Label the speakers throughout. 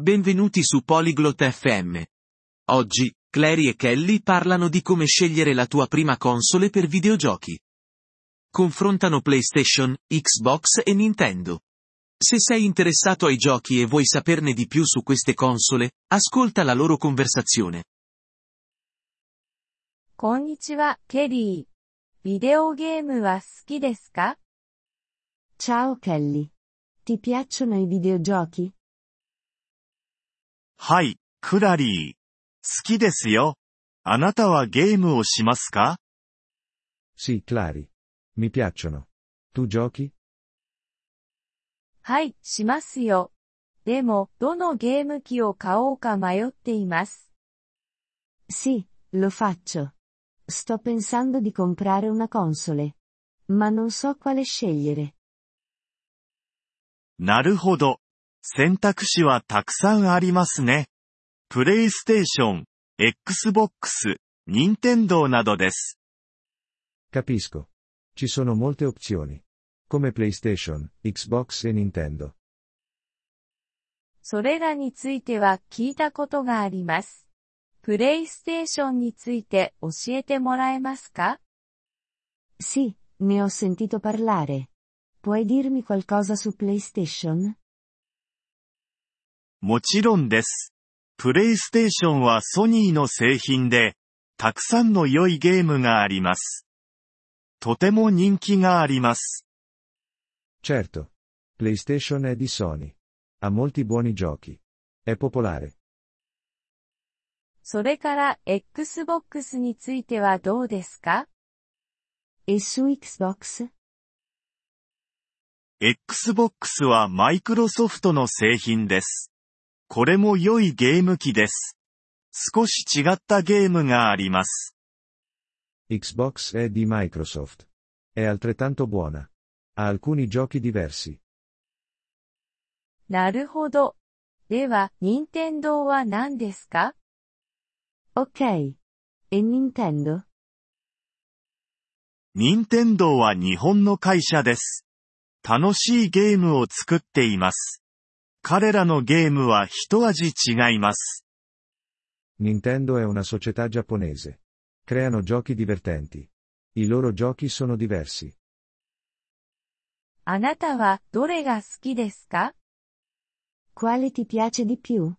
Speaker 1: Benvenuti su Polyglot FM. Oggi, Clary e Kelly parlano di come scegliere la tua prima console per videogiochi. Confrontano PlayStation, Xbox e Nintendo. Se sei interessato ai giochi e vuoi saperne di più su queste console, ascolta la loro conversazione.
Speaker 2: Konnichiwa, Kelly. Videogame wa suki desu ka?
Speaker 3: Ciao Kelly. Ti piacciono i videogiochi?
Speaker 4: はい、クラリー。好きですよ。あなたはゲームをしますか
Speaker 5: Sì, Clary. Mi piacciono. Tu giochi?
Speaker 2: はい、しますよ。でも、どのゲーム機を買おうか迷っています。
Speaker 3: Sì, lo faccio. Sto pensando di comprare una console. Ma non so quale scegliere.
Speaker 4: なるほど。選択肢はたくさんありますね。プレイステーション、Xbox、任天堂などです。
Speaker 5: Capisco. Ci sono molte opzioni. Come PlayStation, Xbox e Nintendo.
Speaker 2: それらについては聞いたことがあります。プレイステーションについて教えてもらえますか
Speaker 3: Sì, ne ho sentito parlare. Puoi dirmi qualcosa su PlayStation?
Speaker 4: もちろんです。プレイステーションはソニーの製品で、たくさんの良いゲームがあります。とても人気があります。
Speaker 5: Certo. PlayStation è di Sony. Ha molti buoni giochi. È popolare.
Speaker 2: それから Xbox についてはどうですか
Speaker 3: ？E su Xbox?
Speaker 4: Xbox はマイクロソフトの製品です。これも良いゲーム機です。少し違ったゲームがあります。
Speaker 5: Xbox è di Microsoft. È altrettanto buona. Ha alcuni giochi diversi.
Speaker 2: なるほど。では、任天堂は何ですか
Speaker 3: Ok. E Nintendo?
Speaker 4: 任天堂は日本の会社です。楽しいゲームを作っています。彼らのゲームは一味違います。
Speaker 5: Nintendo è una società giapponese. Creano giochi divertenti. I loro giochi sono diversi.
Speaker 2: あなたはどれが好きですか
Speaker 3: Quale ti piace di più?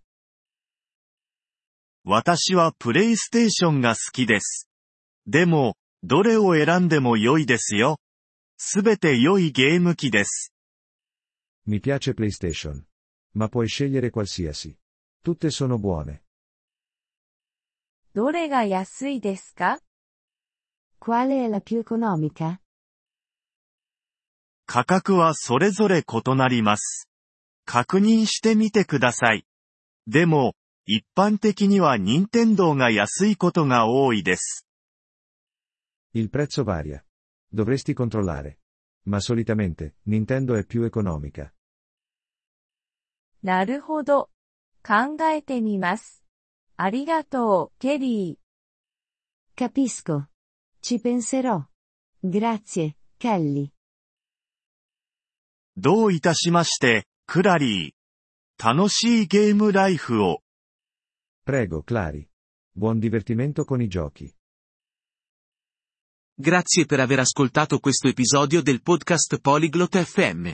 Speaker 4: 私はプレイステーションが好きです。でも、どれを選んでも良いですよ。すべて良いゲーム機です。
Speaker 5: Mi piace PlayStation. Ma puoi scegliere qualsiasi. Tutte sono buone.
Speaker 2: どれが安いですか
Speaker 3: Quale è la più economica?
Speaker 4: 価格はそれぞれ異なります。確認してみてください。でも、一般的には任天堂が安いことが多いです。
Speaker 5: Il prezzo varia. Dovresti controllare. Ma solitamente, Nintendo è più economica.
Speaker 2: なるほど。考えてみます。ありがとう、ケリー。
Speaker 3: Capisco. Ci penserò. Grazie, Kelly.
Speaker 4: どういたしまして、クラリー。楽しいゲームライフを。
Speaker 5: Prego, Clary. Buon divertimento con i giochi.
Speaker 1: Grazie per aver ascoltato questo episodio del podcast Polyglot FM.